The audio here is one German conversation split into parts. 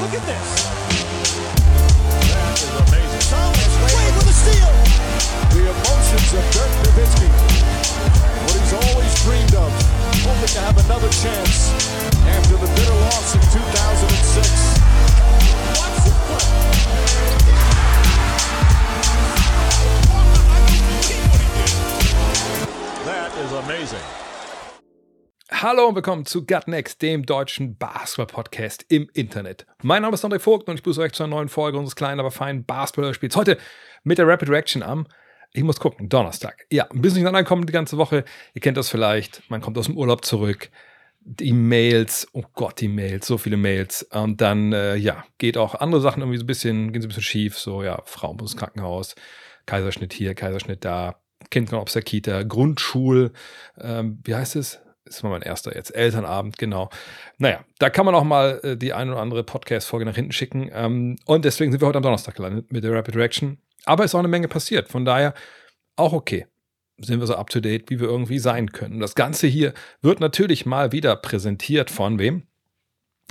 Look at this. That is amazing. Thomas Wade with a steal. The emotions of Dirk Nowitzki. What he's always dreamed of. Hoping to have another chance after the bitter loss in 2006. Watch this play. That is amazing. Hallo und willkommen zu Gut Next, dem deutschen Basketball-Podcast im Internet. Mein Name ist André Vogt und ich begrüße euch zu einer neuen Folge unseres kleinen, aber feinen Basketball-Spiels. Heute mit der Rapid Reaction am, ich muss gucken, Donnerstag. Ja, ein bisschen nicht ankommen die ganze Woche. Ihr kennt das vielleicht, man kommt aus dem Urlaub zurück. Die Mails, oh Gott, die Mails, so viele Mails. Und dann, äh, ja, geht auch andere Sachen irgendwie so ein bisschen, gehen so ein bisschen schief. So, ja, Frau muss ins Krankenhaus, Kaiserschnitt hier, Kaiserschnitt da, Kind kommt aus der Kita, Grundschul, ähm, wie heißt es? Das war mein erster jetzt. Elternabend, genau. Naja, da kann man auch mal äh, die eine oder andere Podcast-Folge nach hinten schicken. Ähm, und deswegen sind wir heute am Donnerstag gelandet mit der Rapid Reaction. Aber es ist auch eine Menge passiert. Von daher auch okay. Sind wir so up to date, wie wir irgendwie sein können. Das Ganze hier wird natürlich mal wieder präsentiert von wem?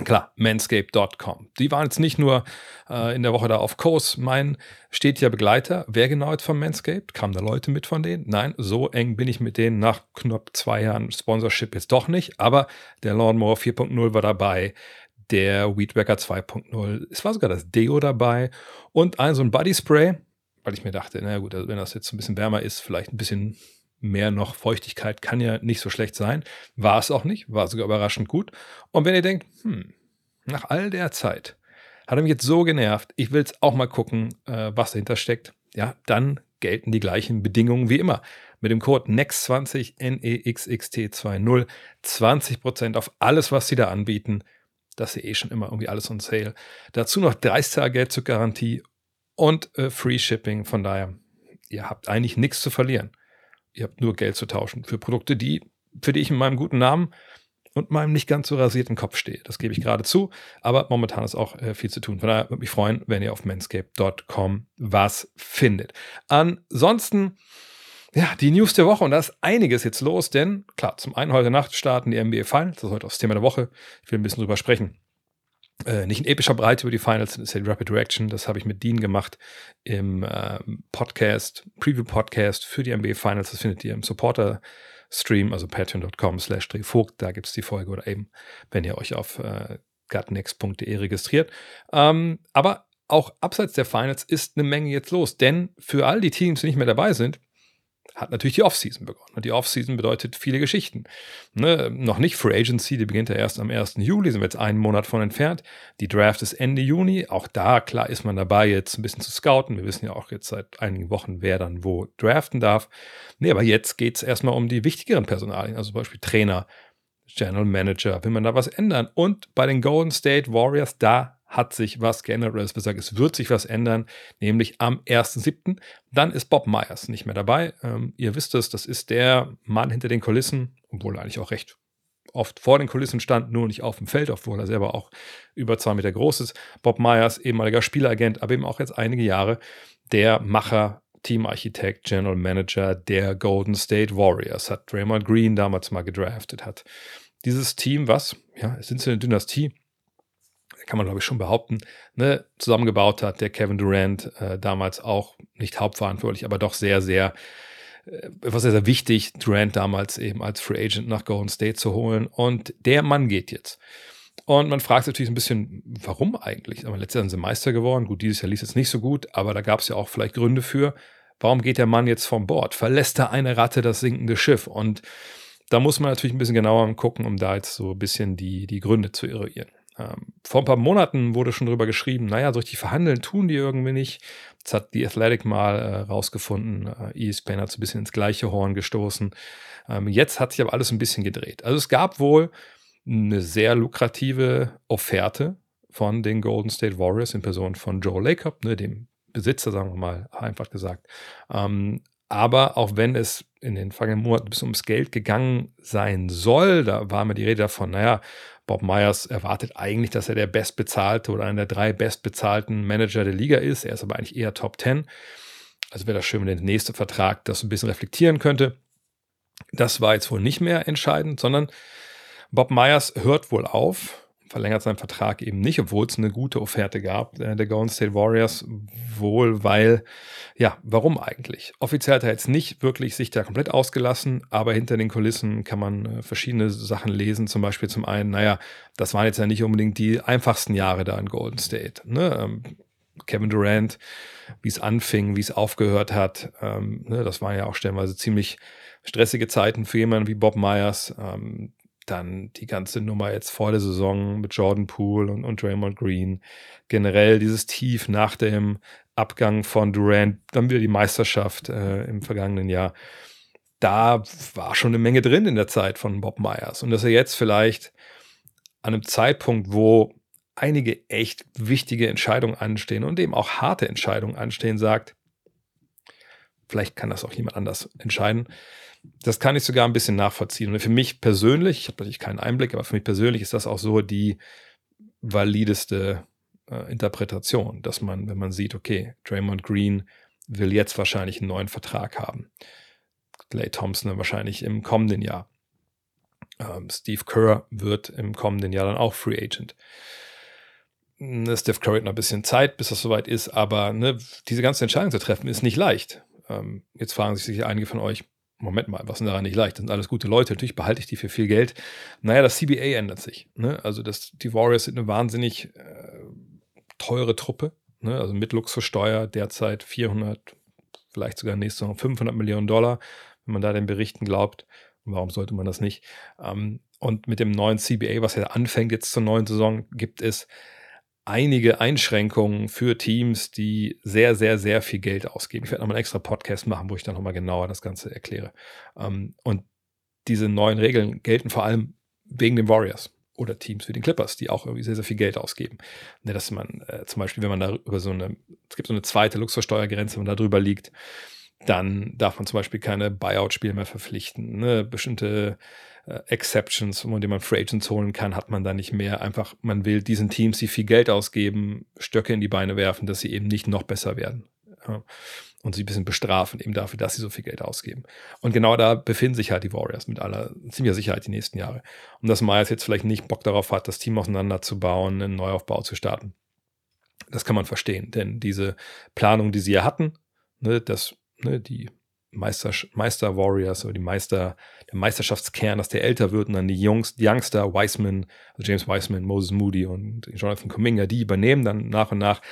Klar, manscape.com. Die waren jetzt nicht nur äh, in der Woche da auf Kurs, mein stetiger Begleiter. Wer genau jetzt von Manscaped? Kamen da Leute mit von denen? Nein, so eng bin ich mit denen nach knapp zwei Jahren Sponsorship jetzt doch nicht. Aber der Lawnmower 4.0 war dabei, der Weedwacker 2.0. Es war sogar das Deo dabei und ein so ein Body Spray, weil ich mir dachte, na gut, also wenn das jetzt ein bisschen wärmer ist, vielleicht ein bisschen mehr noch Feuchtigkeit kann ja nicht so schlecht sein. War es auch nicht, war sogar überraschend gut. Und wenn ihr denkt, hm, nach all der Zeit hat er mich jetzt so genervt, ich will es auch mal gucken, äh, was dahinter steckt, ja, dann gelten die gleichen Bedingungen wie immer. Mit dem Code NEXT20 NEXXT20 20% auf alles, was sie da anbieten. Das ist eh schon immer irgendwie alles on sale. Dazu noch 30 Tage Geld zur Garantie und äh, Free Shipping. Von daher, ihr habt eigentlich nichts zu verlieren. Ihr habt nur Geld zu tauschen für Produkte, die, für die ich in meinem guten Namen und meinem nicht ganz so rasierten Kopf stehe. Das gebe ich gerade zu, aber momentan ist auch äh, viel zu tun. Von daher würde mich freuen, wenn ihr auf manscape.com was findet. Ansonsten, ja, die News der Woche und da ist einiges jetzt los, denn klar, zum einen heute Nacht starten die NBA Finals, das ist heute auch das Thema der Woche. Ich will ein bisschen drüber sprechen. Äh, nicht in epischer Breite über die Finals, das ist ja die Rapid Reaction. Das habe ich mit Dean gemacht im äh, Podcast, Preview-Podcast für die NBA Finals. Das findet ihr im Supporter-Stream, also patreon.com slash Vogt. Da gibt es die Folge oder eben, wenn ihr euch auf äh, gutnext.de registriert. Ähm, aber auch abseits der Finals ist eine Menge jetzt los, denn für all die Teams, die nicht mehr dabei sind, hat natürlich die Offseason begonnen. Und die Offseason bedeutet viele Geschichten. Ne, noch nicht Free Agency, die beginnt ja erst am 1. Juli, sind wir jetzt einen Monat von entfernt. Die Draft ist Ende Juni. Auch da, klar, ist man dabei, jetzt ein bisschen zu scouten. Wir wissen ja auch jetzt seit einigen Wochen, wer dann wo draften darf. Nee, aber jetzt geht es erstmal um die wichtigeren Personalien, also zum Beispiel Trainer, General Manager. Will man da was ändern? Und bei den Golden State Warriors, da hat sich was geändert, oder es besser es wird sich was ändern, nämlich am 1.7. Dann ist Bob Myers nicht mehr dabei. Ähm, ihr wisst es, das ist der Mann hinter den Kulissen, obwohl er eigentlich auch recht oft vor den Kulissen stand, nur nicht auf dem Feld, obwohl er selber auch über zwei Meter groß ist. Bob Myers, ehemaliger Spieleragent, aber eben auch jetzt einige Jahre der Macher, Teamarchitekt, General Manager der Golden State Warriors, hat Draymond Green damals mal gedraftet, hat dieses Team, was, ja, sind so eine Dynastie, kann man glaube ich schon behaupten, ne, zusammengebaut hat, der Kevin Durant äh, damals auch nicht hauptverantwortlich, aber doch sehr, sehr, äh, war sehr, sehr wichtig, Durant damals eben als Free Agent nach Golden State zu holen. Und der Mann geht jetzt. Und man fragt sich natürlich ein bisschen, warum eigentlich? Aber letztes Jahr sind sie Meister geworden. Gut, dieses Jahr lief es nicht so gut, aber da gab es ja auch vielleicht Gründe für. Warum geht der Mann jetzt vom Bord? Verlässt da eine Ratte das sinkende Schiff? Und da muss man natürlich ein bisschen genauer gucken, um da jetzt so ein bisschen die, die Gründe zu eruieren. Ähm, vor ein paar Monaten wurde schon drüber geschrieben, naja, so richtig verhandeln tun die irgendwie nicht. Das hat die Athletic mal äh, rausgefunden. Äh, ESPN hat so ein bisschen ins gleiche Horn gestoßen. Ähm, jetzt hat sich aber alles ein bisschen gedreht. Also es gab wohl eine sehr lukrative Offerte von den Golden State Warriors in Person von Joe Lacob, ne, dem Besitzer, sagen wir mal, einfach gesagt. Ähm, aber auch wenn es in den vergangenen Monaten bis ums Geld gegangen sein soll, da war mir die Rede davon, naja, Bob Myers erwartet eigentlich, dass er der bestbezahlte oder einer der drei bestbezahlten Manager der Liga ist. Er ist aber eigentlich eher Top 10. Also wäre das schön, wenn der nächste Vertrag das ein bisschen reflektieren könnte. Das war jetzt wohl nicht mehr entscheidend, sondern Bob Myers hört wohl auf. Verlängert seinen Vertrag eben nicht, obwohl es eine gute Offerte gab, äh, der Golden State Warriors. Wohl, weil, ja, warum eigentlich? Offiziell hat er jetzt nicht wirklich sich da komplett ausgelassen, aber hinter den Kulissen kann man äh, verschiedene Sachen lesen. Zum Beispiel zum einen, naja, das waren jetzt ja nicht unbedingt die einfachsten Jahre da in Golden State. Ne? Ähm, Kevin Durant, wie es anfing, wie es aufgehört hat, ähm, ne? das waren ja auch stellenweise ziemlich stressige Zeiten für jemanden wie Bob Myers. Ähm, dann die ganze Nummer jetzt vor der Saison mit Jordan Poole und, und Draymond Green. Generell dieses Tief nach dem Abgang von Durant, dann wieder die Meisterschaft äh, im vergangenen Jahr. Da war schon eine Menge drin in der Zeit von Bob Myers. Und dass er jetzt vielleicht an einem Zeitpunkt, wo einige echt wichtige Entscheidungen anstehen und eben auch harte Entscheidungen anstehen, sagt, vielleicht kann das auch jemand anders entscheiden, das kann ich sogar ein bisschen nachvollziehen. Und für mich persönlich, ich habe natürlich keinen Einblick, aber für mich persönlich ist das auch so die valideste äh, Interpretation, dass man, wenn man sieht, okay, Draymond Green will jetzt wahrscheinlich einen neuen Vertrag haben. Clay Thompson wahrscheinlich im kommenden Jahr. Ähm, Steve Kerr wird im kommenden Jahr dann auch Free Agent. Ne, Steve Curry hat noch ein bisschen Zeit, bis das soweit ist, aber ne, diese ganze Entscheidung zu treffen ist nicht leicht. Ähm, jetzt fragen sich sicher einige von euch, Moment mal, was ist denn daran nicht leicht? Das sind alles gute Leute, natürlich behalte ich die für viel Geld. Naja, das CBA ändert sich. Ne? Also das, die Warriors sind eine wahnsinnig äh, teure Truppe, ne? also mit Luxussteuer derzeit 400, vielleicht sogar nächste Saison 500 Millionen Dollar, wenn man da den Berichten glaubt. Warum sollte man das nicht? Ähm, und mit dem neuen CBA, was ja anfängt jetzt zur neuen Saison, gibt es einige Einschränkungen für Teams, die sehr, sehr, sehr viel Geld ausgeben. Ich werde nochmal einen extra Podcast machen, wo ich dann nochmal genauer das Ganze erkläre. Ähm, und diese neuen Regeln gelten vor allem wegen den Warriors oder Teams wie den Clippers, die auch irgendwie sehr, sehr viel Geld ausgeben. Ne, dass man äh, zum Beispiel, wenn man da über so eine, es gibt so eine zweite Luxussteuergrenze, wenn man da drüber liegt, dann darf man zum Beispiel keine Buyout-Spiele mehr verpflichten. Ne? Bestimmte äh, Exceptions, von denen man Free Agents holen kann, hat man da nicht mehr. Einfach, man will diesen Teams, die viel Geld ausgeben, Stöcke in die Beine werfen, dass sie eben nicht noch besser werden. Ja. Und sie ein bisschen bestrafen, eben dafür, dass sie so viel Geld ausgeben. Und genau da befinden sich halt die Warriors mit aller ziemlicher Sicherheit die nächsten Jahre. Und dass Myers jetzt vielleicht nicht Bock darauf hat, das Team auseinanderzubauen, einen Neuaufbau zu starten. Das kann man verstehen, denn diese Planung, die sie ja hatten, ne, das, ne, die Meister, Meister Warriors oder die Meister, der Meisterschaftskern, dass der älter wird und dann die Jungs, die Youngster, Wiseman, also James Wiseman, Moses Moody und Jonathan Kuminga, die übernehmen dann nach und nach,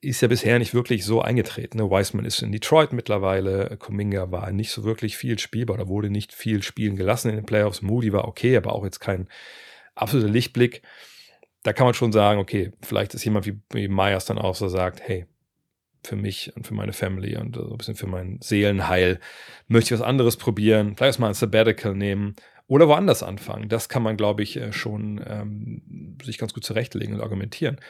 ist ja bisher nicht wirklich so eingetreten. Ne? Wiseman ist in Detroit mittlerweile, Kuminga war nicht so wirklich viel spielbar oder wurde nicht viel spielen gelassen in den Playoffs. Moody war okay, aber auch jetzt kein absoluter Lichtblick. Da kann man schon sagen, okay, vielleicht ist jemand wie, wie Myers dann auch so sagt, hey, für mich und für meine Family und so ein bisschen für mein Seelenheil. Möchte ich was anderes probieren, vielleicht mal ein Sabbatical nehmen oder woanders anfangen. Das kann man, glaube ich, äh, schon ähm, sich ganz gut zurechtlegen und argumentieren.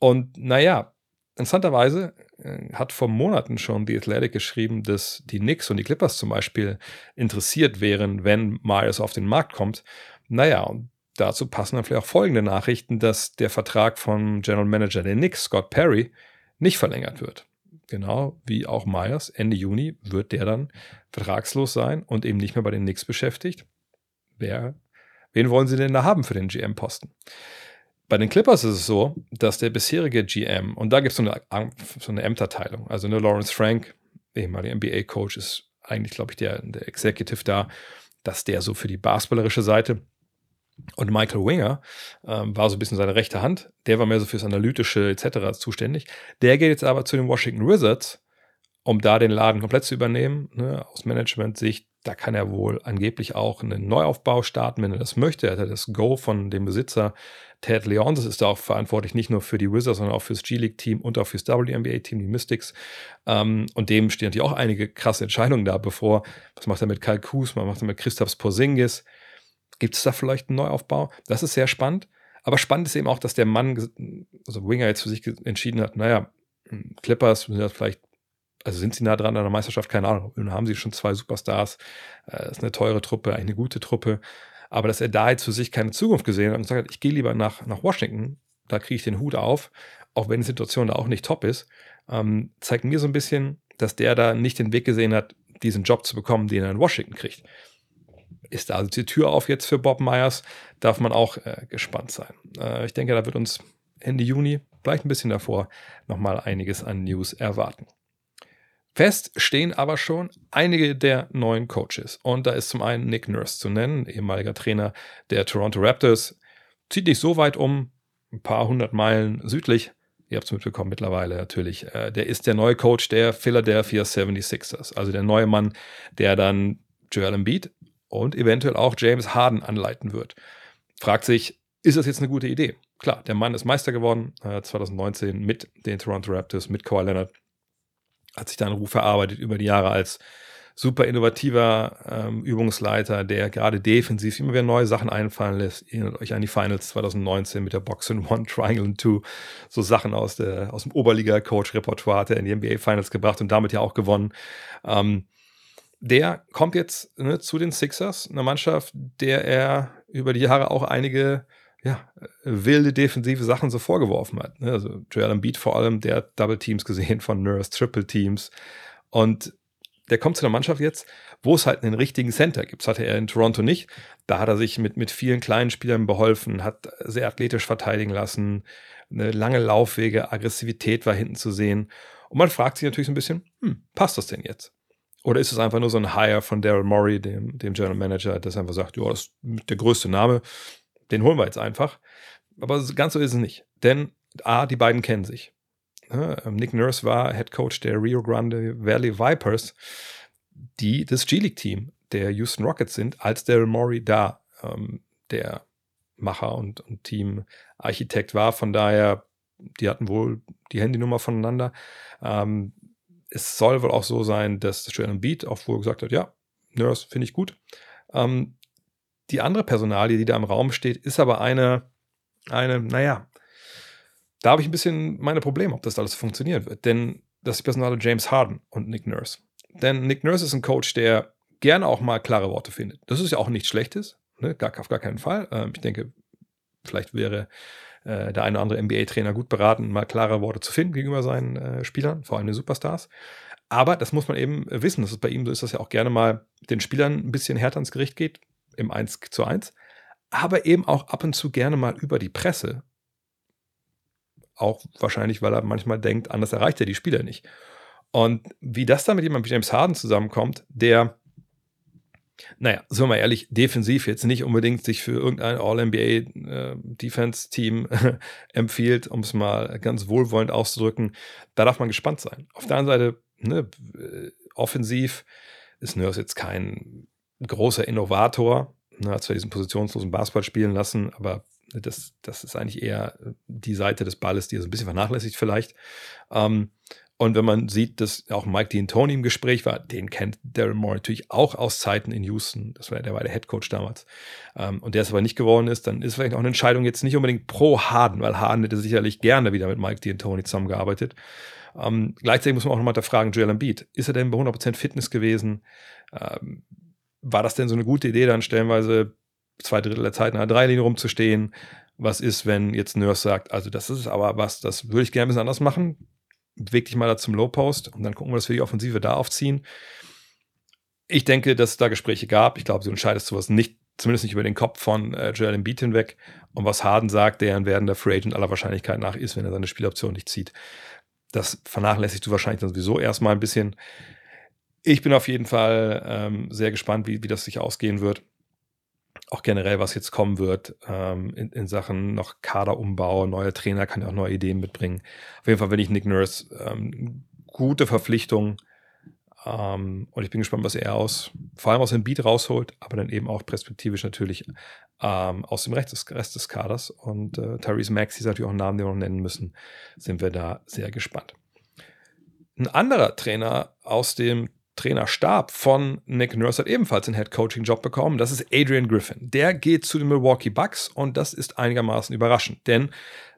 Und naja, interessanterweise äh, hat vor Monaten schon The Athletic geschrieben, dass die Knicks und die Clippers zum Beispiel interessiert wären, wenn Myers auf den Markt kommt. Naja, und dazu passen dann vielleicht auch folgende Nachrichten, dass der Vertrag vom General Manager der Knicks, Scott Perry, nicht verlängert wird genau wie auch Myers, Ende Juni wird der dann vertragslos sein und eben nicht mehr bei den Knicks beschäftigt. Wer, wen wollen sie denn da haben für den GM-Posten? Bei den Clippers ist es so, dass der bisherige GM, und da gibt es so eine, so eine Ämterteilung, also ne, Lawrence Frank, ehemaliger NBA-Coach, ist eigentlich, glaube ich, der, der Executive da, dass der so für die basketballerische Seite und Michael Winger ähm, war so ein bisschen seine rechte Hand. Der war mehr so fürs Analytische etc. zuständig. Der geht jetzt aber zu den Washington Wizards, um da den Laden komplett zu übernehmen. Ne? Aus Management-Sicht, da kann er wohl angeblich auch einen Neuaufbau starten, wenn er das möchte. Er hat das Go von dem Besitzer Ted Leon. Das ist da auch verantwortlich nicht nur für die Wizards, sondern auch fürs G-League-Team und auch fürs WNBA-Team, die Mystics. Ähm, und dem stehen natürlich auch einige krasse Entscheidungen da bevor. Was macht er mit Kyle Kuz? Was macht er mit Christoph Porzingis? Gibt es da vielleicht einen Neuaufbau? Das ist sehr spannend. Aber spannend ist eben auch, dass der Mann, also Winger jetzt für sich entschieden hat, naja, hm, Clippers sind ja vielleicht, also sind sie nah dran an der Meisterschaft, keine Ahnung. Nun haben sie schon zwei Superstars. Das äh, ist eine teure Truppe, eine gute Truppe. Aber dass er da jetzt für sich keine Zukunft gesehen hat und hat, ich gehe lieber nach, nach Washington, da kriege ich den Hut auf, auch wenn die Situation da auch nicht top ist, ähm, zeigt mir so ein bisschen, dass der da nicht den Weg gesehen hat, diesen Job zu bekommen, den er in Washington kriegt ist da also die Tür auf jetzt für Bob Myers, darf man auch äh, gespannt sein. Äh, ich denke, da wird uns Ende Juni, vielleicht ein bisschen davor, nochmal einiges an News erwarten. Fest stehen aber schon einige der neuen Coaches. Und da ist zum einen Nick Nurse zu nennen, ehemaliger Trainer der Toronto Raptors. Zieht nicht so weit um, ein paar hundert Meilen südlich. Ihr habt es mitbekommen mittlerweile natürlich. Äh, der ist der neue Coach der Philadelphia 76ers. Also der neue Mann, der dann Joel Embiid und eventuell auch James Harden anleiten wird. Fragt sich, ist das jetzt eine gute Idee? Klar, der Mann ist Meister geworden äh, 2019 mit den Toronto Raptors, mit Kawhi Leonard. Hat sich da einen Ruf erarbeitet über die Jahre als super innovativer ähm, Übungsleiter, der gerade defensiv immer wieder neue Sachen einfallen lässt. Erinnert euch an die Finals 2019 mit der Box in One, Triangle and Two. So Sachen aus, der, aus dem Oberliga-Coach-Repertoire hat er in die NBA Finals gebracht und damit ja auch gewonnen. Ähm, der kommt jetzt ne, zu den Sixers, einer Mannschaft, der er über die Jahre auch einige ja, wilde defensive Sachen so vorgeworfen hat. Ne? Also Joel Embiid vor allem, der hat Double Teams gesehen von Nurse, Triple Teams. Und der kommt zu einer Mannschaft jetzt, wo es halt einen richtigen Center gibt. Das hatte er in Toronto nicht. Da hat er sich mit, mit vielen kleinen Spielern beholfen, hat sehr athletisch verteidigen lassen, eine lange Laufwege, Aggressivität war hinten zu sehen. Und man fragt sich natürlich so ein bisschen, hm, passt das denn jetzt? Oder ist es einfach nur so ein Hire von Daryl Morey, dem, dem General Manager, das einfach sagt, ja, das ist der größte Name, den holen wir jetzt einfach. Aber ganz so ist es nicht. Denn A, die beiden kennen sich. Nick Nurse war Head Coach der Rio Grande Valley Vipers, die das G-League-Team der Houston Rockets sind, als Daryl Morey da ähm, der Macher und, und Teamarchitekt war. Von daher, die hatten wohl die Handynummer voneinander. Ähm, es soll wohl auch so sein, dass Joel Beat auch wohl gesagt hat, ja, Nurse finde ich gut. Ähm, die andere Personalie, die da im Raum steht, ist aber eine, eine, naja, da habe ich ein bisschen meine Probleme, ob das alles funktionieren wird. Denn das Personale James Harden und Nick Nurse. Denn Nick Nurse ist ein Coach, der gerne auch mal klare Worte findet. Das ist ja auch nichts Schlechtes, ne? gar, auf gar keinen Fall. Ähm, ich denke, vielleicht wäre äh, der eine oder andere NBA-Trainer gut beraten, mal klare Worte zu finden gegenüber seinen äh, Spielern, vor allem den Superstars. Aber das muss man eben wissen, dass es bei ihm so ist, dass er auch gerne mal den Spielern ein bisschen härter ins Gericht geht, im 1 zu 1, aber eben auch ab und zu gerne mal über die Presse. Auch wahrscheinlich, weil er manchmal denkt, anders erreicht er die Spieler nicht. Und wie das dann mit jemandem wie James Harden zusammenkommt, der, naja, sagen wir mal ehrlich, defensiv jetzt nicht unbedingt sich für irgendein All-NBA-Defense-Team äh, empfiehlt, um es mal ganz wohlwollend auszudrücken, da darf man gespannt sein. Auf der anderen Seite, ne, äh, offensiv ist Nurse jetzt kein großer Innovator. Ne, hat zwar diesen positionslosen Basketball spielen lassen, aber das, das ist eigentlich eher die Seite des Balles, die er so ein bisschen vernachlässigt vielleicht. Ähm, und wenn man sieht, dass auch Mike Dean Tony im Gespräch war, den kennt Daryl Moore natürlich auch aus Zeiten in Houston. Das war, der war der Head Coach damals. Ähm, und der es aber nicht geworden ist, dann ist vielleicht auch eine Entscheidung jetzt nicht unbedingt pro Harden, weil Harden hätte sicherlich gerne wieder mit Mike Dean Tony zusammengearbeitet. Ähm, gleichzeitig muss man auch nochmal fragen, Joel Embiid, ist er denn bei 100% Fitness gewesen? Ähm, war das denn so eine gute Idee, dann stellenweise zwei Drittel der Zeit in einer Dreilinie rumzustehen? Was ist, wenn jetzt Nurse sagt, also das ist aber was, das würde ich gerne ein bisschen anders machen? Beweg dich mal da zum Low Post und dann gucken wir, dass wir die Offensive da aufziehen. Ich denke, dass es da Gespräche gab. Ich glaube, so entscheidest sowas nicht, zumindest nicht über den Kopf von äh, Joel Embiid hinweg. Und was Harden sagt, der ein werdender Free Agent aller Wahrscheinlichkeit nach ist, wenn er seine Spieloption nicht zieht. Das vernachlässigst du wahrscheinlich dann sowieso erstmal ein bisschen. Ich bin auf jeden Fall ähm, sehr gespannt, wie, wie das sich ausgehen wird. Auch generell, was jetzt kommen wird ähm, in, in Sachen noch Kaderumbau, neuer Trainer kann ja auch neue Ideen mitbringen. Auf jeden Fall wenn ich Nick Nurse ähm, gute Verpflichtung ähm, und ich bin gespannt, was er aus, vor allem aus dem Beat rausholt, aber dann eben auch perspektivisch natürlich ähm, aus dem Rest des, Rest des Kaders. Und äh, Tyrese Maxey ist natürlich auch ein Name, den wir noch nennen müssen. Sind wir da sehr gespannt. Ein anderer Trainer aus dem Trainerstab von Nick Nurse hat ebenfalls einen Head-Coaching-Job bekommen. Das ist Adrian Griffin. Der geht zu den Milwaukee Bucks und das ist einigermaßen überraschend, denn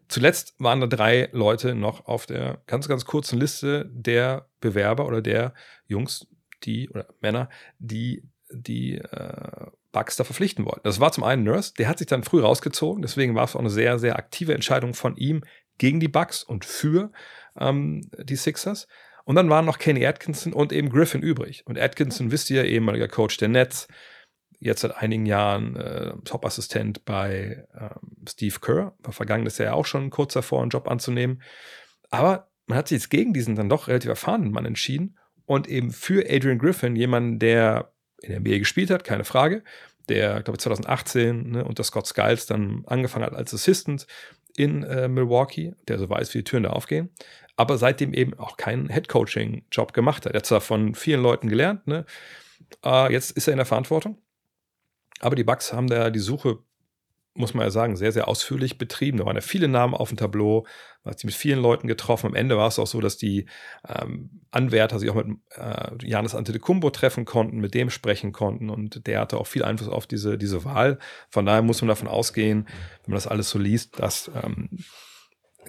zuletzt waren da drei Leute noch auf der ganz, ganz kurzen Liste der Bewerber oder der Jungs, die oder Männer, die die äh, Bucks da verpflichten wollten. Das war zum einen Nurse, der hat sich dann früh rausgezogen, deswegen war es auch eine sehr, sehr aktive Entscheidung von ihm gegen die Bucks und für ähm, die Sixers. Und dann waren noch Kenny Atkinson und eben Griffin übrig. Und Atkinson, wisst ihr, ehemaliger Coach der Nets, jetzt seit einigen Jahren äh, Top-Assistent bei ähm, Steve Kerr, war vergangenes Jahr auch schon kurz davor, einen Job anzunehmen. Aber man hat sich jetzt gegen diesen dann doch relativ erfahrenen Mann entschieden und eben für Adrian Griffin, jemanden, der in der NBA gespielt hat, keine Frage, der, glaube ich, 2018 ne, unter Scott Skiles dann angefangen hat als Assistant in äh, Milwaukee, der so weiß, wie die Türen da aufgehen, aber seitdem eben auch keinen Head-Coaching-Job gemacht hat. Er hat zwar von vielen Leuten gelernt, ne, äh, jetzt ist er in der Verantwortung, aber die Bucks haben da die Suche muss man ja sagen, sehr, sehr ausführlich betrieben. Da waren ja viele Namen auf dem Tableau, man hat sich mit vielen Leuten getroffen. Am Ende war es auch so, dass die ähm, Anwärter sich auch mit äh, Janis Antetokounmpo treffen konnten, mit dem sprechen konnten und der hatte auch viel Einfluss auf diese, diese Wahl. Von daher muss man davon ausgehen, wenn man das alles so liest, dass ähm,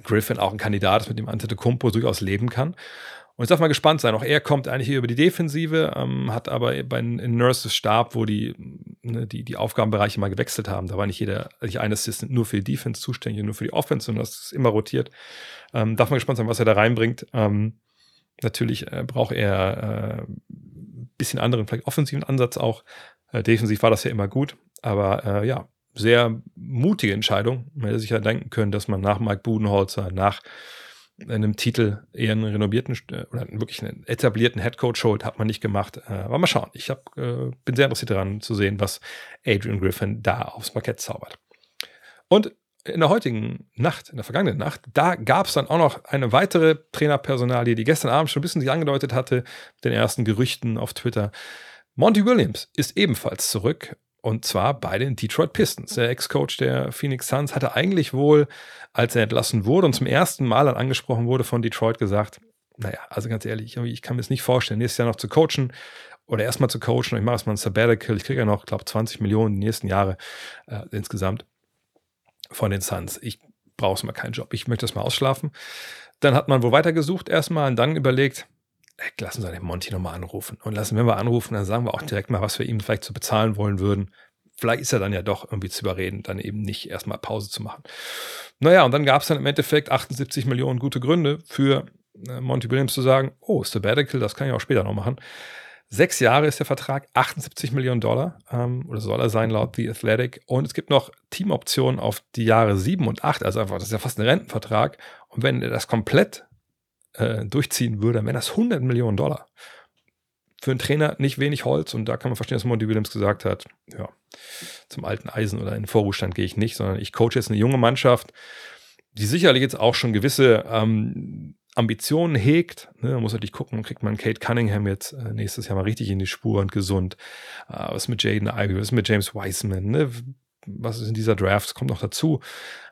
Griffin auch ein Kandidat ist, mit dem Antetokounmpo durchaus leben kann. Und jetzt darf man gespannt sein. Auch er kommt eigentlich hier über die Defensive, ähm, hat aber bei in Nurses Stab, wo die, ne, die, die Aufgabenbereiche mal gewechselt haben. Da war nicht jeder, nicht ein Assistant nur für die Defense zuständig nur für die Offense, sondern das ist immer rotiert. Ähm, darf man gespannt sein, was er da reinbringt. Ähm, natürlich äh, braucht er ein äh, bisschen anderen, vielleicht offensiven Ansatz auch. Äh, defensiv war das ja immer gut, aber äh, ja, sehr mutige Entscheidung. Man hätte sich ja denken können, dass man nach Mike Budenholzer, nach einem Titel eher einen renovierten äh, oder wirklich einen etablierten Headcoach holt, hat man nicht gemacht. Äh, aber mal schauen. Ich hab, äh, bin sehr interessiert daran zu sehen, was Adrian Griffin da aufs Parkett zaubert. Und in der heutigen Nacht, in der vergangenen Nacht, da gab es dann auch noch eine weitere Trainerpersonalie, die gestern Abend schon ein bisschen sich angedeutet hatte, den ersten Gerüchten auf Twitter. Monty Williams ist ebenfalls zurück und zwar bei den Detroit Pistons. Der Ex-Coach der Phoenix Suns hatte eigentlich wohl, als er entlassen wurde und zum ersten Mal dann angesprochen wurde von Detroit, gesagt, naja, also ganz ehrlich, ich kann mir das nicht vorstellen, nächstes Jahr noch zu coachen oder erstmal zu coachen. Ich mache erstmal ein Sabbatical. Ich kriege ja noch, glaube 20 Millionen die nächsten Jahre äh, insgesamt von den Suns. Ich brauche mal keinen Job. Ich möchte das mal ausschlafen. Dann hat man wohl weitergesucht erstmal und dann überlegt, lassen Sie den Monty nochmal anrufen. Und lassen, wenn wir anrufen, dann sagen wir auch direkt mal, was wir ihm vielleicht zu bezahlen wollen würden. Vielleicht ist er dann ja doch irgendwie zu überreden, dann eben nicht erstmal Pause zu machen. Naja, und dann gab es dann im Endeffekt 78 Millionen gute Gründe für äh, Monty Williams zu sagen, oh, Sabbatical, das kann ich auch später noch machen. Sechs Jahre ist der Vertrag, 78 Millionen Dollar, ähm, oder soll er sein laut The Athletic. Und es gibt noch Teamoptionen auf die Jahre sieben und acht, also einfach, das ist ja fast ein Rentenvertrag. Und wenn er das komplett äh, durchziehen würde, dann wären das 100 Millionen Dollar. Für einen Trainer nicht wenig Holz und da kann man verstehen, dass Monty Williams gesagt hat, ja, zum alten Eisen oder in den Vorruhestand gehe ich nicht, sondern ich coache jetzt eine junge Mannschaft, die sicherlich jetzt auch schon gewisse ähm, Ambitionen hegt. Ne, man muss natürlich gucken, kriegt man Kate Cunningham jetzt äh, nächstes Jahr mal richtig in die Spur und gesund. Äh, was ist mit Jaden Ivey, was ist mit James Wiseman, ne? was ist in dieser Draft, kommt noch dazu.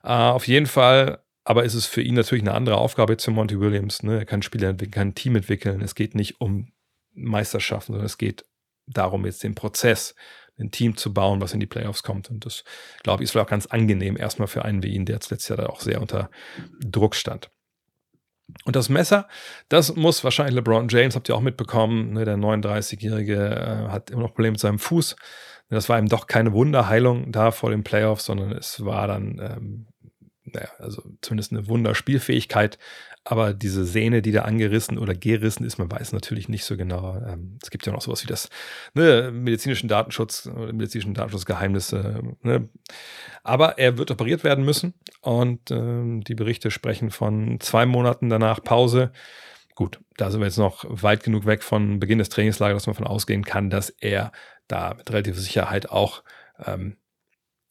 Äh, auf jeden Fall aber ist es für ihn natürlich eine andere Aufgabe jetzt für Monty Williams. Ne? Er kann Spieler entwickeln, kann ein Team entwickeln. Es geht nicht um Meisterschaften, sondern es geht darum, jetzt den Prozess, ein Team zu bauen, was in die Playoffs kommt. Und das, glaube ich, ist vielleicht auch ganz angenehm erstmal für einen wie ihn, der jetzt letztes Jahr da auch sehr unter Druck stand. Und das Messer, das muss wahrscheinlich LeBron James, habt ihr auch mitbekommen, ne, der 39-Jährige äh, hat immer noch Probleme mit seinem Fuß. Das war ihm doch keine Wunderheilung da vor den Playoffs, sondern es war dann ähm, naja, also zumindest eine Wunderspielfähigkeit. Aber diese Sehne, die da angerissen oder gerissen ist, man weiß natürlich nicht so genau. Ähm, es gibt ja noch sowas wie das ne, medizinischen Datenschutz, medizinischen Datenschutzgeheimnisse. Ne. Aber er wird operiert werden müssen und ähm, die Berichte sprechen von zwei Monaten danach Pause. Gut, da sind wir jetzt noch weit genug weg von Beginn des Trainingslagers, dass man davon ausgehen kann, dass er da mit relativer Sicherheit auch ähm,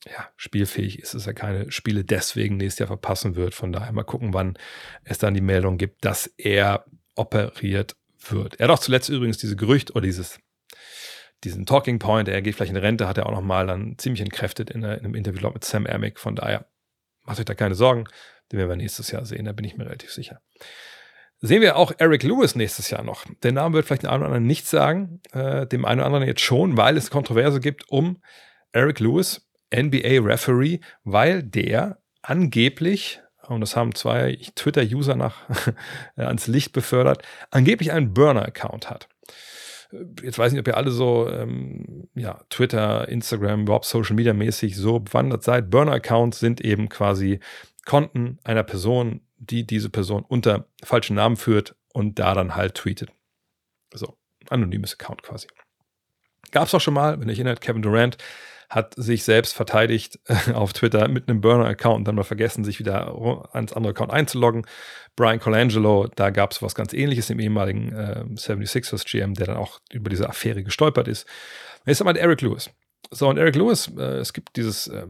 ja, spielfähig ist, dass er keine Spiele deswegen nächstes Jahr verpassen wird. Von daher mal gucken, wann es dann die Meldung gibt, dass er operiert wird. Er hat auch zuletzt übrigens diese Gerücht oder dieses, diesen Talking Point, er geht vielleicht in Rente, hat er auch nochmal dann ziemlich entkräftet in, in, einem Interview mit Sam Amick. Von daher macht euch da keine Sorgen. Den werden wir nächstes Jahr sehen, da bin ich mir relativ sicher. Sehen wir auch Eric Lewis nächstes Jahr noch. Der Name wird vielleicht den einen oder anderen nicht sagen, äh, dem einen oder anderen jetzt schon, weil es Kontroverse gibt um Eric Lewis. NBA-Referee, weil der angeblich, und das haben zwei Twitter-User nach ans Licht befördert, angeblich einen Burner-Account hat. Jetzt weiß ich nicht, ob ihr alle so ähm, ja, Twitter, Instagram, überhaupt Social Media mäßig so bewandert seid. Burner-Accounts sind eben quasi Konten einer Person, die diese Person unter falschen Namen führt und da dann halt tweetet. So, anonymes Account quasi. Gab es auch schon mal, wenn ihr erinnert, Kevin Durant hat sich selbst verteidigt auf Twitter mit einem Burner-Account und dann mal vergessen, sich wieder ans andere Account einzuloggen. Brian Colangelo, da gab es was ganz ähnliches im ehemaligen äh, 76ers GM, der dann auch über diese Affäre gestolpert ist. Jetzt haben wir Eric Lewis. So, und Eric Lewis, äh, es gibt dieses, äh,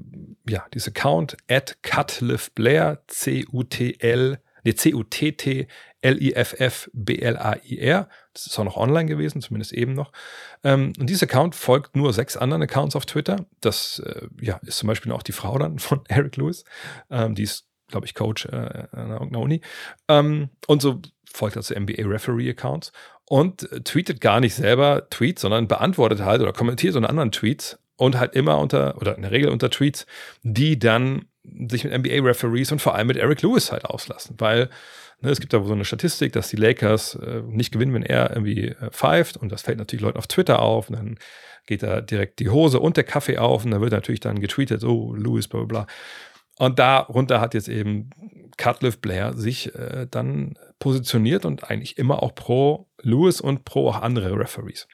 ja, dieses Account at Cutliff Blair, C-U-T-L, nee, C-U-T-T L-I-F-F-B-L-A-I-R. Das ist auch noch online gewesen, zumindest eben noch. Ähm, und dieser Account folgt nur sechs anderen Accounts auf Twitter. Das äh, ja, ist zum Beispiel auch die Frau dann von Eric Lewis. Ähm, die ist, glaube ich, Coach äh, an irgendeiner Uni. Ähm, und so folgt also NBA-Referee-Accounts und äh, tweetet gar nicht selber Tweets, sondern beantwortet halt oder kommentiert unter anderen Tweets und halt immer unter, oder in der Regel unter Tweets, die dann sich mit NBA-Referees und vor allem mit Eric Lewis halt auslassen, weil Ne, es gibt da so eine Statistik, dass die Lakers äh, nicht gewinnen, wenn er irgendwie äh, pfeift. Und das fällt natürlich Leuten auf Twitter auf. Und dann geht da direkt die Hose und der Kaffee auf. Und dann wird natürlich dann getweetet, oh, Lewis, bla, bla, bla. Und darunter hat jetzt eben Cutliff Blair sich äh, dann positioniert und eigentlich immer auch pro Lewis und pro auch andere Referees.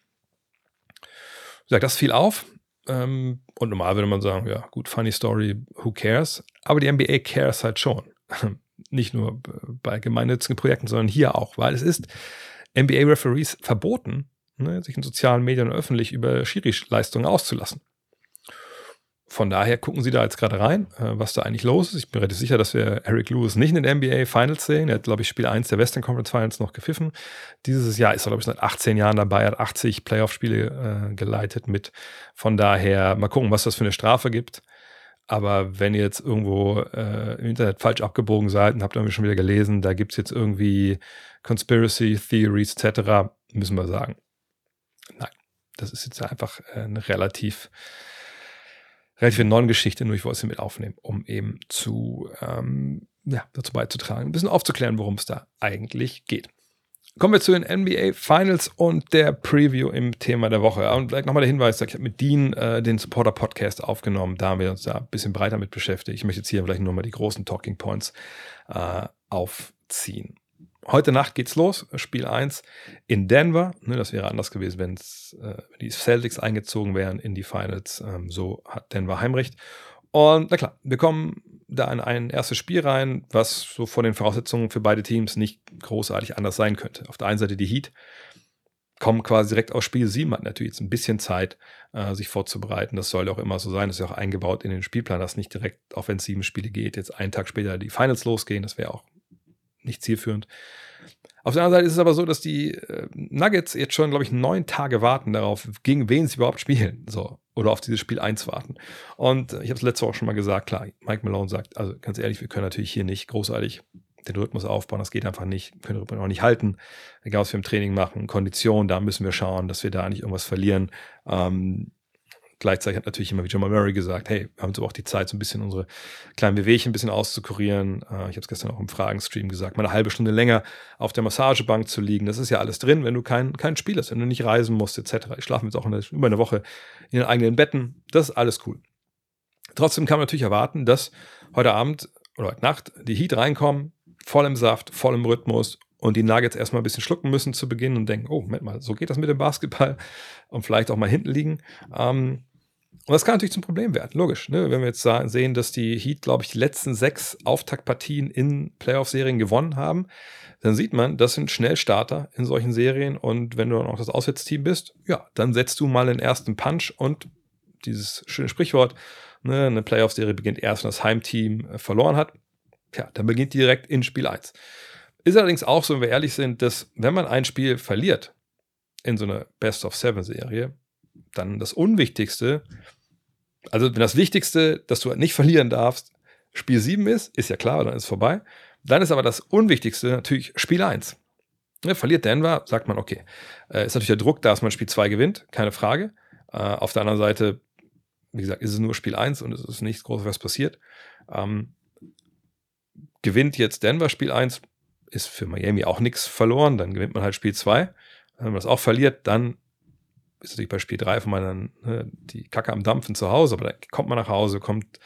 Ich sage, das fiel auf. Ähm, und normal würde man sagen, ja, gut, funny story, who cares? Aber die NBA cares halt schon nicht nur bei gemeinnützigen Projekten, sondern hier auch, weil es ist NBA-Referees verboten, ne, sich in sozialen Medien öffentlich über Schiri-Leistungen auszulassen. Von daher gucken Sie da jetzt gerade rein, äh, was da eigentlich los ist. Ich bin relativ sicher, dass wir Eric Lewis nicht in den NBA Finals sehen. Er hat, glaube ich, Spiel 1 der Western Conference Finals noch gepfiffen. Dieses Jahr ist er, glaube ich, seit 18 Jahren dabei, hat 80 Playoff-Spiele äh, geleitet mit. Von daher mal gucken, was das für eine Strafe gibt. Aber wenn ihr jetzt irgendwo äh, im Internet falsch abgebogen seid und habt irgendwie schon wieder gelesen, da gibt es jetzt irgendwie Conspiracy Theories etc., müssen wir sagen, nein, das ist jetzt einfach eine relativ, relativ neue Geschichte, nur ich wollte sie mit aufnehmen, um eben zu, ähm, ja, dazu beizutragen, ein bisschen aufzuklären, worum es da eigentlich geht. Kommen wir zu den NBA Finals und der Preview im Thema der Woche. Und vielleicht nochmal der Hinweis, ich habe mit Dean äh, den Supporter Podcast aufgenommen. Da haben wir uns da ein bisschen breiter mit beschäftigt. Ich möchte jetzt hier vielleicht nur mal die großen Talking Points äh, aufziehen. Heute Nacht geht's los, Spiel 1 in Denver. Ne, das wäre anders gewesen, wenn äh, die Celtics eingezogen wären in die Finals. Ähm, so hat Denver Heimrecht. Und na klar, wir kommen da in ein erstes Spiel rein, was so von den Voraussetzungen für beide Teams nicht großartig anders sein könnte. Auf der einen Seite die Heat kommen quasi direkt aus Spiel 7, hat natürlich jetzt ein bisschen Zeit, äh, sich vorzubereiten. Das soll ja auch immer so sein. Das ist ja auch eingebaut in den Spielplan, dass nicht direkt, auch wenn es sieben Spiele geht, jetzt einen Tag später die Finals losgehen. Das wäre auch nicht zielführend. Auf der anderen Seite ist es aber so, dass die äh, Nuggets jetzt schon, glaube ich, neun Tage warten darauf, gegen wen sie überhaupt spielen. So. Oder auf dieses Spiel 1 warten. Und äh, ich habe es letzte Woche schon mal gesagt, klar, Mike Malone sagt, also ganz ehrlich, wir können natürlich hier nicht großartig den Rhythmus aufbauen, das geht einfach nicht, wir können den Rhythmus auch nicht halten, egal was wir im Training machen, Kondition, da müssen wir schauen, dass wir da nicht irgendwas verlieren. Ähm, Gleichzeitig hat natürlich immer wie Jamal Murray gesagt, hey, wir haben jetzt auch die Zeit, so ein bisschen unsere kleinen Bewegchen ein bisschen auszukurieren. Äh, ich habe es gestern auch im Fragenstream gesagt, mal eine halbe Stunde länger auf der Massagebank zu liegen. Das ist ja alles drin, wenn du kein, kein Spiel hast, wenn du nicht reisen musst, etc. Ich schlafe jetzt auch eine, über eine Woche in den eigenen Betten. Das ist alles cool. Trotzdem kann man natürlich erwarten, dass heute Abend oder heute Nacht die Heat reinkommen, voll im Saft, voll im Rhythmus und die Nuggets erstmal ein bisschen schlucken müssen zu Beginn und denken, oh, Moment mal, so geht das mit dem Basketball und vielleicht auch mal hinten liegen. Ähm, und das kann natürlich zum Problem werden, logisch. Ne? Wenn wir jetzt sehen, dass die Heat, glaube ich, die letzten sechs Auftaktpartien in Playoff-Serien gewonnen haben, dann sieht man, das sind Schnellstarter in solchen Serien. Und wenn du dann auch das Auswärtsteam bist, ja, dann setzt du mal den ersten Punch und dieses schöne Sprichwort, ne, eine Playoff-Serie beginnt erst, wenn das Heimteam äh, verloren hat. Tja, dann beginnt direkt in Spiel 1. Ist allerdings auch so, wenn wir ehrlich sind, dass wenn man ein Spiel verliert in so einer Best-of-Seven-Serie, dann das Unwichtigste, also wenn das Wichtigste, dass du nicht verlieren darfst, Spiel 7 ist, ist ja klar, dann ist es vorbei. Dann ist aber das Unwichtigste natürlich Spiel 1. Ja, verliert Denver, sagt man, okay. Äh, ist natürlich der Druck da, dass man Spiel 2 gewinnt, keine Frage. Äh, auf der anderen Seite, wie gesagt, ist es nur Spiel 1 und es ist nichts Großes, was passiert. Ähm, gewinnt jetzt Denver Spiel 1, ist für Miami auch nichts verloren, dann gewinnt man halt Spiel 2. Wenn man das auch verliert, dann ist natürlich bei Spiel 3 von meiner ne, die Kacke am Dampfen zu Hause, aber dann kommt man nach Hause, kommt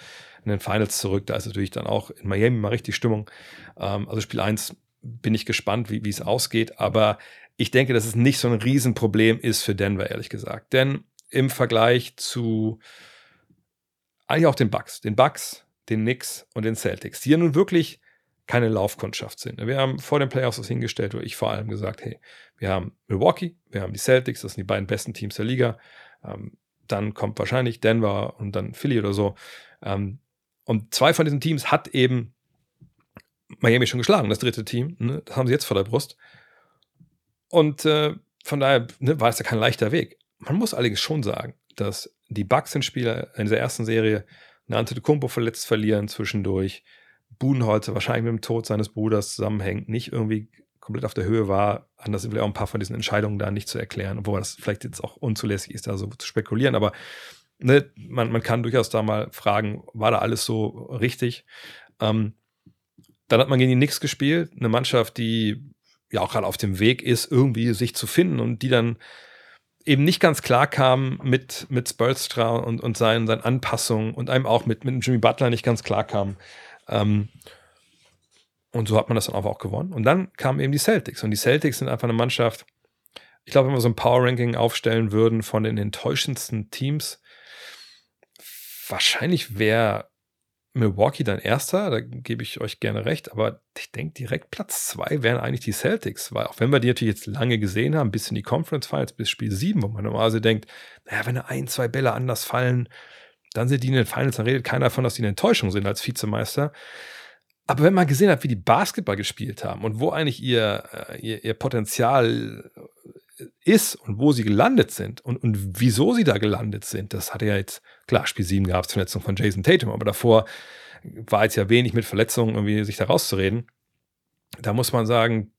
in den Finals zurück. Da ist natürlich dann auch in Miami mal richtig Stimmung. Ähm, also Spiel 1 bin ich gespannt, wie, wie es ausgeht, aber ich denke, dass es nicht so ein Riesenproblem ist für Denver, ehrlich gesagt. Denn im Vergleich zu eigentlich auch den Bucks, den Bucks, den Knicks und den Celtics, die ja nun wirklich keine Laufkundschaft sind. Wir haben vor den Playoffs was hingestellt, wo ich vor allem gesagt, hey, wir haben Milwaukee, wir haben die Celtics, das sind die beiden besten Teams der Liga. Ähm, dann kommt wahrscheinlich Denver und dann Philly oder so. Ähm, und zwei von diesen Teams hat eben Miami schon geschlagen, das dritte Team. Ne? Das haben sie jetzt vor der Brust. Und äh, von daher ne, war es ja kein leichter Weg. Man muss allerdings schon sagen, dass die Bucks in Spieler in dieser ersten Serie Nante Kumpo verletzt verlieren zwischendurch. Budenholzer wahrscheinlich mit dem Tod seines Bruders zusammenhängt, nicht irgendwie komplett auf der Höhe war. Anders sind vielleicht auch ein paar von diesen Entscheidungen da nicht zu erklären, obwohl das vielleicht jetzt auch unzulässig ist, da so zu spekulieren. Aber ne, man, man kann durchaus da mal fragen, war da alles so richtig? Ähm, dann hat man gegen die Knicks gespielt, eine Mannschaft, die ja auch gerade auf dem Weg ist, irgendwie sich zu finden und die dann eben nicht ganz klar kam mit, mit Spolstra und, und seinen, seinen Anpassungen und einem auch mit, mit Jimmy Butler nicht ganz klar kam. Ähm, und so hat man das dann auch gewonnen. Und dann kamen eben die Celtics. Und die Celtics sind einfach eine Mannschaft, ich glaube, wenn wir so ein Power-Ranking aufstellen würden von den enttäuschendsten Teams, wahrscheinlich wäre Milwaukee dann erster, da gebe ich euch gerne recht, aber ich denke, direkt Platz zwei wären eigentlich die Celtics, weil auch wenn wir die natürlich jetzt lange gesehen haben, bis in die Conference Finals, bis Spiel 7, wo man normalerweise denkt, naja, wenn da ein, zwei Bälle anders fallen, dann sind die in den Finals, dann redet keiner davon, dass die eine Enttäuschung sind als Vizemeister. Aber wenn man gesehen hat, wie die Basketball gespielt haben und wo eigentlich ihr, äh, ihr, ihr Potenzial ist und wo sie gelandet sind und, und wieso sie da gelandet sind, das hatte ja jetzt, klar, Spiel 7 gab es Verletzung von Jason Tatum, aber davor war jetzt ja wenig mit Verletzungen irgendwie sich da rauszureden. Da muss man sagen,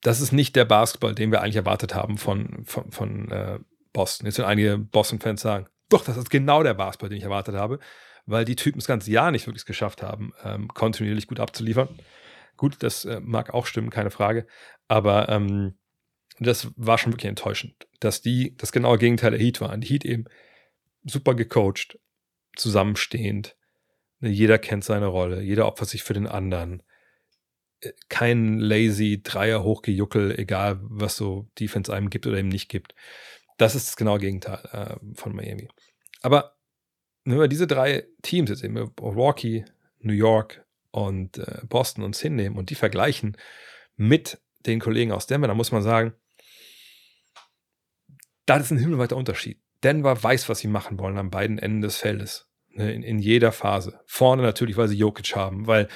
das ist nicht der Basketball, den wir eigentlich erwartet haben von, von, von äh, Boston. Jetzt werden einige Boston-Fans sagen, doch, das ist genau der Basketball, den ich erwartet habe, weil die Typen das ganze Jahr nicht wirklich geschafft haben, ähm, kontinuierlich gut abzuliefern. Gut, das äh, mag auch stimmen, keine Frage. Aber ähm, das war schon wirklich enttäuschend, dass die das genaue Gegenteil der Heat waren. Die Heat eben super gecoacht, zusammenstehend. Ne, jeder kennt seine Rolle, jeder opfert sich für den anderen. Äh, kein lazy Dreier hochgejuckel, egal was so Defense einem gibt oder eben nicht gibt. Das ist das genaue Gegenteil äh, von Miami. Aber wenn wir diese drei Teams jetzt eben Milwaukee, New York und äh, Boston uns hinnehmen und die vergleichen mit den Kollegen aus Denver, dann muss man sagen, da ist ein himmelweiter Unterschied. Denver weiß, was sie machen wollen an beiden Enden des Feldes. Ne, in, in jeder Phase. Vorne natürlich, weil sie Jokic haben, weil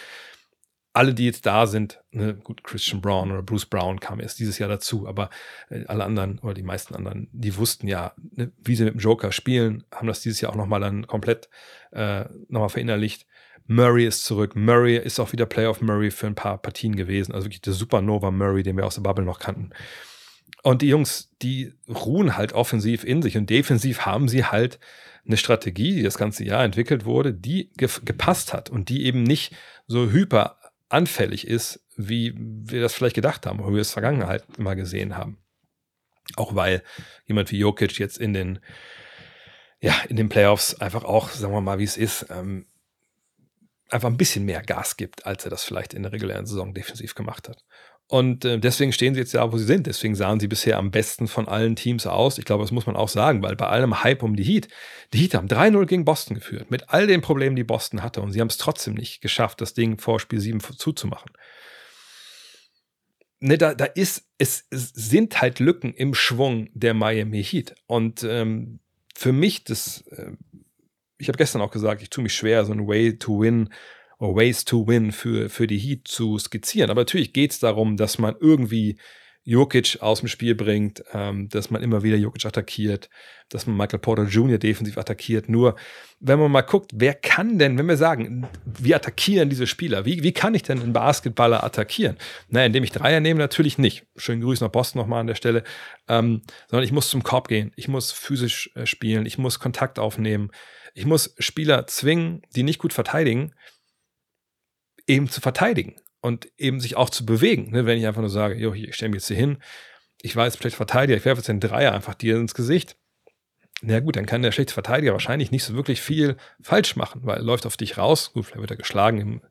alle, die jetzt da sind, ne, gut, Christian Brown oder Bruce Brown kam erst dieses Jahr dazu, aber äh, alle anderen oder die meisten anderen, die wussten ja, ne, wie sie mit dem Joker spielen, haben das dieses Jahr auch nochmal dann komplett äh, nochmal verinnerlicht. Murray ist zurück. Murray ist auch wieder Playoff Murray für ein paar Partien gewesen. Also wirklich der Supernova Murray, den wir aus der Bubble noch kannten. Und die Jungs, die ruhen halt offensiv in sich und defensiv haben sie halt eine Strategie, die das ganze Jahr entwickelt wurde, die ge gepasst hat und die eben nicht so hyper anfällig ist, wie wir das vielleicht gedacht haben, oder wir es Vergangenheit immer gesehen haben. Auch weil jemand wie Jokic jetzt in den, ja, in den Playoffs einfach auch, sagen wir mal, wie es ist, ähm, einfach ein bisschen mehr Gas gibt, als er das vielleicht in der regulären Saison defensiv gemacht hat. Und äh, deswegen stehen sie jetzt da, wo sie sind. Deswegen sahen sie bisher am besten von allen Teams aus. Ich glaube, das muss man auch sagen, weil bei allem Hype um die Heat, die Heat haben 3-0 gegen Boston geführt, mit all den Problemen, die Boston hatte. Und sie haben es trotzdem nicht geschafft, das Ding vor Spiel 7 zuzumachen. Ne, da, da ist, es, es sind halt Lücken im Schwung der Miami Heat. Und ähm, für mich, das, äh, ich habe gestern auch gesagt, ich tue mich schwer, so ein Way to Win Ways to Win für, für die Heat zu skizzieren. Aber natürlich geht es darum, dass man irgendwie Jokic aus dem Spiel bringt, ähm, dass man immer wieder Jokic attackiert, dass man Michael Porter Jr. defensiv attackiert. Nur, wenn man mal guckt, wer kann denn, wenn wir sagen, wir attackieren diese Spieler, wie, wie kann ich denn einen Basketballer attackieren? Naja, indem ich Dreier nehme, natürlich nicht. Schönen Grüß nach Boston nochmal an der Stelle. Ähm, sondern ich muss zum Korb gehen, ich muss physisch äh, spielen, ich muss Kontakt aufnehmen, ich muss Spieler zwingen, die nicht gut verteidigen, eben zu verteidigen und eben sich auch zu bewegen. Ne? Wenn ich einfach nur sage, jo, ich stelle mich jetzt hier hin, ich weiß vielleicht Verteidiger, ich werfe jetzt den Dreier einfach dir ins Gesicht. Na gut, dann kann der schlechte Verteidiger wahrscheinlich nicht so wirklich viel falsch machen, weil er läuft auf dich raus. Gut, vielleicht wird er geschlagen im,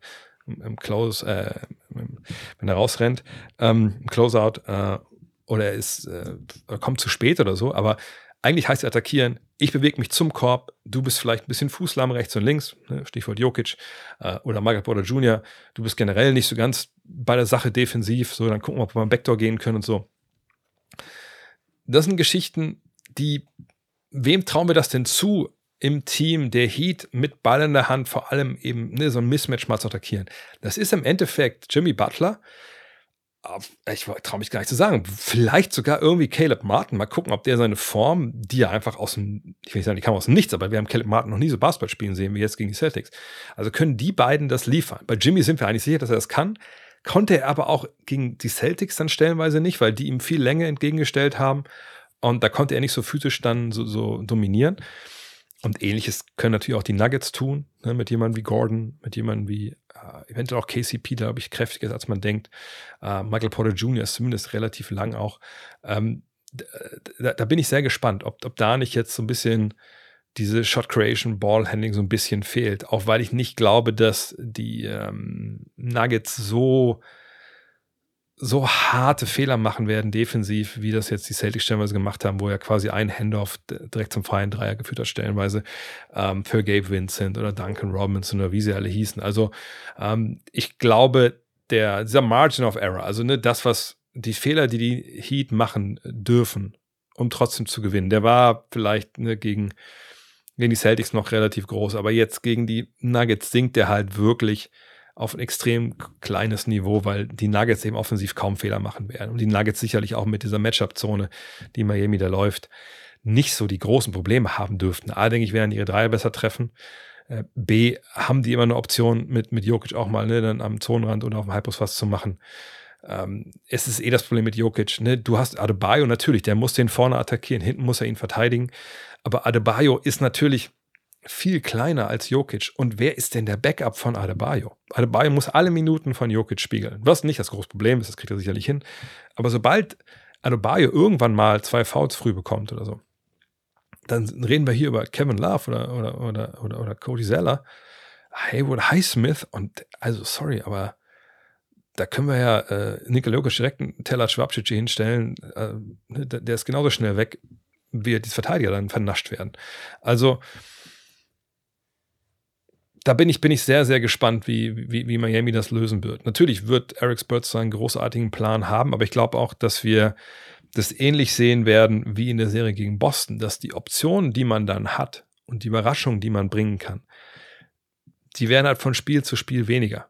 im, im Close, äh, wenn er rausrennt, ähm, im Closeout, äh, oder er ist, äh, kommt zu spät oder so, aber Eigentlich heißt attackieren, ich bewege mich zum Korb, du bist vielleicht ein bisschen fußlahm rechts und links, ne, Stichwort Jokic äh, oder Michael Porter Jr., du bist generell nicht so ganz bei der Sache defensiv, so dann gucken wir, ob wir beim Backdoor gehen können und so. Das sind Geschichten, die, wem trauen wir das denn zu, im Team der Heat mit Ball in der Hand vor allem eben ne, so ein Mismatch mal zu attackieren? Das ist im Endeffekt Jimmy Butler, ich traue mich gar nicht zu sagen, vielleicht sogar irgendwie Caleb Martin. Mal gucken, ob der seine Form, die er einfach aus dem, ich will nicht sagen, die kam aus dem Nichts, aber wir haben Caleb Martin noch nie so Basketball spielen sehen wie jetzt gegen die Celtics. Also können die beiden das liefern. Bei Jimmy sind wir eigentlich sicher, dass er das kann. Konnte er aber auch gegen die Celtics dann stellenweise nicht, weil die ihm viel Länge entgegengestellt haben. Und da konnte er nicht so physisch dann so, so dominieren. Und ähnliches können natürlich auch die Nuggets tun, ne, mit jemandem wie Gordon, mit jemandem wie äh, eventuell auch KCP, glaube ich, kräftiger ist, als man denkt. Äh, Michael Porter Jr. ist zumindest relativ lang auch. Ähm, da, da, bin ich sehr gespannt, ob, ob da nicht jetzt so ein bisschen diese Shot Creation, Ball Handling so ein bisschen fehlt. Auch weil ich nicht glaube, dass die ähm, Nuggets so so harte Fehler machen werden defensiv, wie das jetzt die Celtics stellenweise gemacht haben, wo er quasi ein Handoff direkt zum freien Dreier geführt hat, stellenweise ähm, für Gabe Vincent oder Duncan Robinson oder wie sie alle hießen. Also ähm, ich glaube, der, dieser Margin of Error, also ne, das, was die Fehler, die die Heat machen dürfen, um trotzdem zu gewinnen, der war vielleicht ne, gegen, gegen die Celtics noch relativ groß, aber jetzt gegen die Nuggets sinkt der halt wirklich auf ein extrem kleines Niveau, weil die Nuggets eben offensiv kaum Fehler machen werden. Und die Nuggets sicherlich auch mit dieser Matchup-Zone, die Miami da läuft, nicht so die großen Probleme haben dürften. A, denke ich, werden ihre Dreier besser treffen. Äh, B, haben die immer eine Option, mit, mit Jokic auch mal ne, dann am Zonenrand oder auf dem Halbpost was zu machen. Ähm, es ist eh das Problem mit Jokic. Ne? Du hast Adebayo natürlich, der muss den vorne attackieren, hinten muss er ihn verteidigen. Aber Adebayo ist natürlich viel kleiner als Jokic. Und wer ist denn der Backup von Adebayo? Adebayo muss alle Minuten von Jokic spiegeln. Was nicht das große Problem ist, das kriegt er sicherlich hin. Aber sobald Adebayo irgendwann mal zwei Fouls früh bekommt oder so, dann reden wir hier über Kevin Love oder, oder, oder, oder, oder Cody Zeller, Haywood Highsmith und also sorry, aber da können wir ja äh, Nikola direkt einen Teller Schwabcic hinstellen. Äh, der, der ist genauso schnell weg, wie die Verteidiger dann vernascht werden. Also da bin ich, bin ich sehr, sehr gespannt, wie, wie, wie Miami das lösen wird. Natürlich wird Eric Spurz seinen großartigen Plan haben, aber ich glaube auch, dass wir das ähnlich sehen werden wie in der Serie gegen Boston, dass die Optionen, die man dann hat und die Überraschungen, die man bringen kann, die werden halt von Spiel zu Spiel weniger.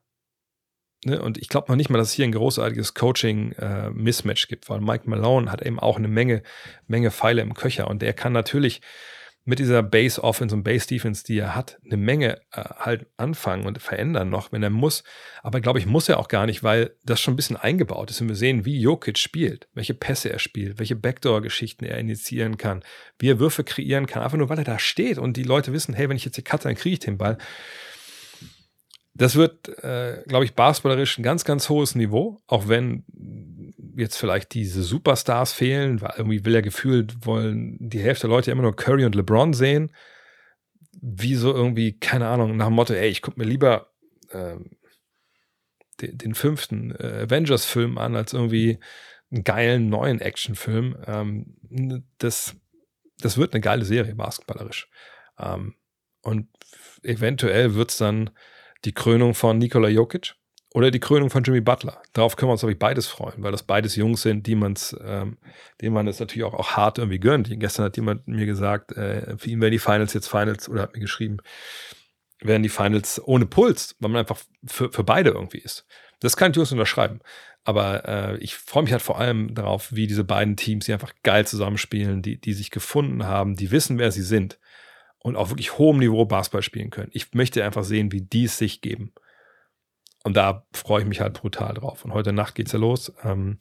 Ne? Und ich glaube noch nicht mal, dass es hier ein großartiges Coaching-Mismatch äh, gibt, weil Mike Malone hat eben auch eine Menge, Menge Pfeile im Köcher und der kann natürlich mit dieser Base Offense und Base Defense, die er hat, eine Menge äh, halt anfangen und verändern noch, wenn er muss. Aber glaube ich, muss er auch gar nicht, weil das schon ein bisschen eingebaut ist und wir sehen, wie Jokic spielt, welche Pässe er spielt, welche Backdoor-Geschichten er initiieren kann, wie er Würfe kreieren kann, einfach nur, weil er da steht und die Leute wissen, hey, wenn ich jetzt hier cutte, dann kriege ich den Ball. Das wird, äh, glaube ich, basketballerisch ein ganz, ganz hohes Niveau, auch wenn jetzt vielleicht diese Superstars fehlen, weil irgendwie will ja gefühlt, wollen die Hälfte der Leute immer nur Curry und LeBron sehen. Wie so irgendwie, keine Ahnung, nach dem Motto, ey, ich gucke mir lieber ähm, den, den, fünften äh, Avengers-Film an, als irgendwie einen geilen neuen Actionfilm. Ähm, das, das wird eine geile Serie, basketballerisch. Ähm, und eventuell wird es dann die Krönung von Nikola Jokic oder die Krönung von Jimmy Butler. Darauf können wir uns, glaube ich, beides freuen, weil das beides Jungs sind, die man's, ähm, denen man es natürlich auch, auch hart irgendwie gönnt. Gestern hat jemand mir gesagt, äh, für ihn wären die Finals jetzt Finals, oder hat mir geschrieben, wären die Finals ohne Puls, weil man einfach für, für beide irgendwie ist. Das kann ich Jungs unterschreiben. Aber äh, ich freue mich halt vor allem darauf, wie diese beiden Teams, die einfach geil zusammenspielen, die, die sich gefunden haben, die wissen, wer sie sind und auf wirklich hohem Niveau Basketball spielen können. Ich möchte einfach sehen, wie die es sich geben. Und da freue ich mich halt brutal drauf. Und heute Nacht geht's ja los. Ähm,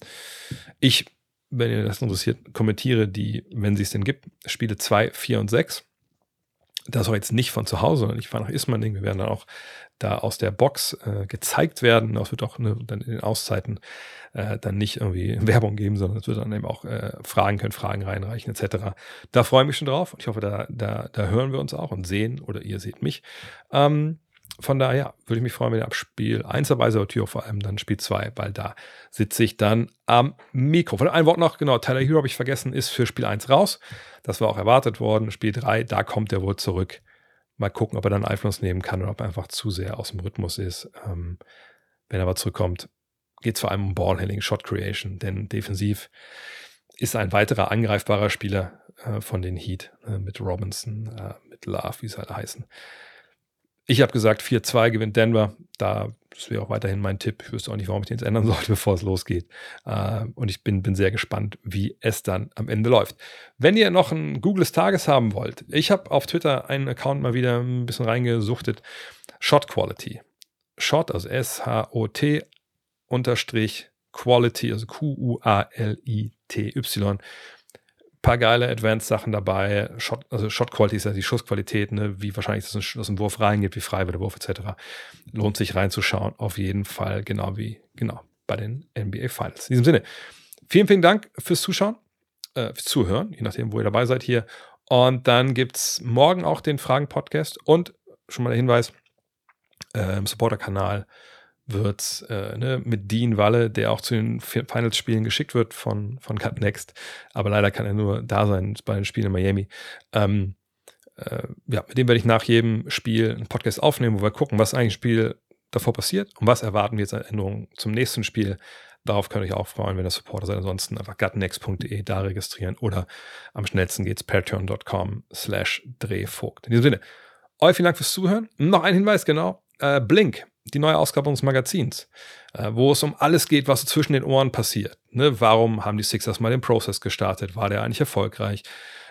ich, wenn ihr das interessiert, kommentiere die, wenn sie es denn gibt, Spiele 2, 4 und 6. Das auch jetzt nicht von zu Hause, sondern ich fahre nach Ismaning. Wir werden dann auch da aus der Box äh, gezeigt werden. Das wird auch ne, dann in den Auszeiten äh, dann nicht irgendwie Werbung geben, sondern es wird dann eben auch äh, Fragen können, Fragen reinreichen etc. Da freue ich mich schon drauf und ich hoffe, da, da, da hören wir uns auch und sehen oder ihr seht mich. Ähm, Von daher würde ich mich freuen, wenn ihr ab Spiel 1 dabei seid, Tür vor allem dann Spiel 2, weil da sitze ich dann am Mikro. Von ein Wort noch, genau, Tyler Hero habe ich vergessen, ist für Spiel 1 raus. Das war auch erwartet worden. Spiel 3, da kommt er wohl zurück. Mal gucken, ob er dann Einfluss nehmen kann oder ob er einfach zu sehr aus dem Rhythmus ist. Ähm, wenn er aber zurückkommt, geht es vor allem um Ballhandling, Shot Creation, denn defensiv ist ein weiterer angreifbarer Spieler äh, von den Heat äh, mit Robinson, äh, mit Love, wie sie alle heißen. Ich habe gesagt, 4-2 gewinnt Denver. Da das wäre auch weiterhin mein Tipp. Ich wüsste auch nicht, warum ich den jetzt ändern sollte, bevor es losgeht. Äh, und ich bin, bin sehr gespannt, wie es dann am Ende läuft. Wenn ihr noch ein Google des Tages haben wollt, ich habe auf Twitter einen Account mal wieder ein bisschen reingesuchtet. Shot Quality. Shot, also S-H-O-T unterstrich Quality, also Q-U-A-L-I-T-Y paar geile Advanced-Sachen dabei. Shot, also Shot Quality ist ja die Schussqualität, ne? wie wahrscheinlich das aus dem Wurf reingeht, wie frei wird der Wurf etc. Lohnt sich reinzuschauen, auf jeden Fall, genau wie genau bei den NBA Finals. In diesem Sinne, vielen, vielen Dank fürs Zuschauen, äh, fürs Zuhören, je nachdem, wo ihr dabei seid hier. Und dann gibt es morgen auch den Fragen-Podcast und schon mal der Hinweis, äh, Supporter-Kanal wird äh, ne, mit Dean Walle, der auch zu den Finals-Spielen geschickt wird von, von Cut Next. Aber leider kann er nur da sein bei den Spielen in Miami. Ähm, äh, ja, mit dem werde ich nach jedem Spiel einen Podcast aufnehmen, wo wir gucken, was eigentlich im Spiel davor passiert und was erwarten wir jetzt an Änderungen zum nächsten Spiel. Darauf könnt ihr euch auch freuen, wenn ihr Supporter seid. Ansonsten einfach gutnext.de da registrieren oder am schnellsten geht's patreon.com slash drehvogt. In diesem Sinne, euch vielen Dank fürs Zuhören. Noch ein Hinweis, genau. Äh, Blink, die neue Ausgabe unseres Magazins, äh, wo es um alles geht, was zwischen den Ohren passiert. Ne? Warum haben die Sixers mal den Prozess gestartet? War der eigentlich erfolgreich?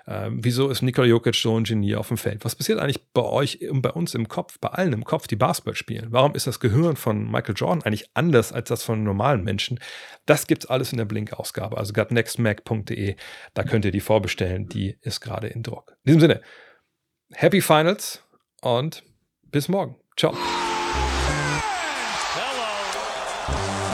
Äh, wieso ist Nikola Jokic so ein Genie auf dem Feld? Was passiert eigentlich bei euch und bei uns im Kopf, bei allen im Kopf, die Basketball spielen? Warum ist das Gehirn von Michael Jordan eigentlich anders als das von normalen Menschen? Das gibt's alles in der Blink-Ausgabe, also gotnextmac.de. Da könnt ihr die vorbestellen, die ist gerade in Druck. In diesem Sinne, Happy Finals und bis morgen. Ciao.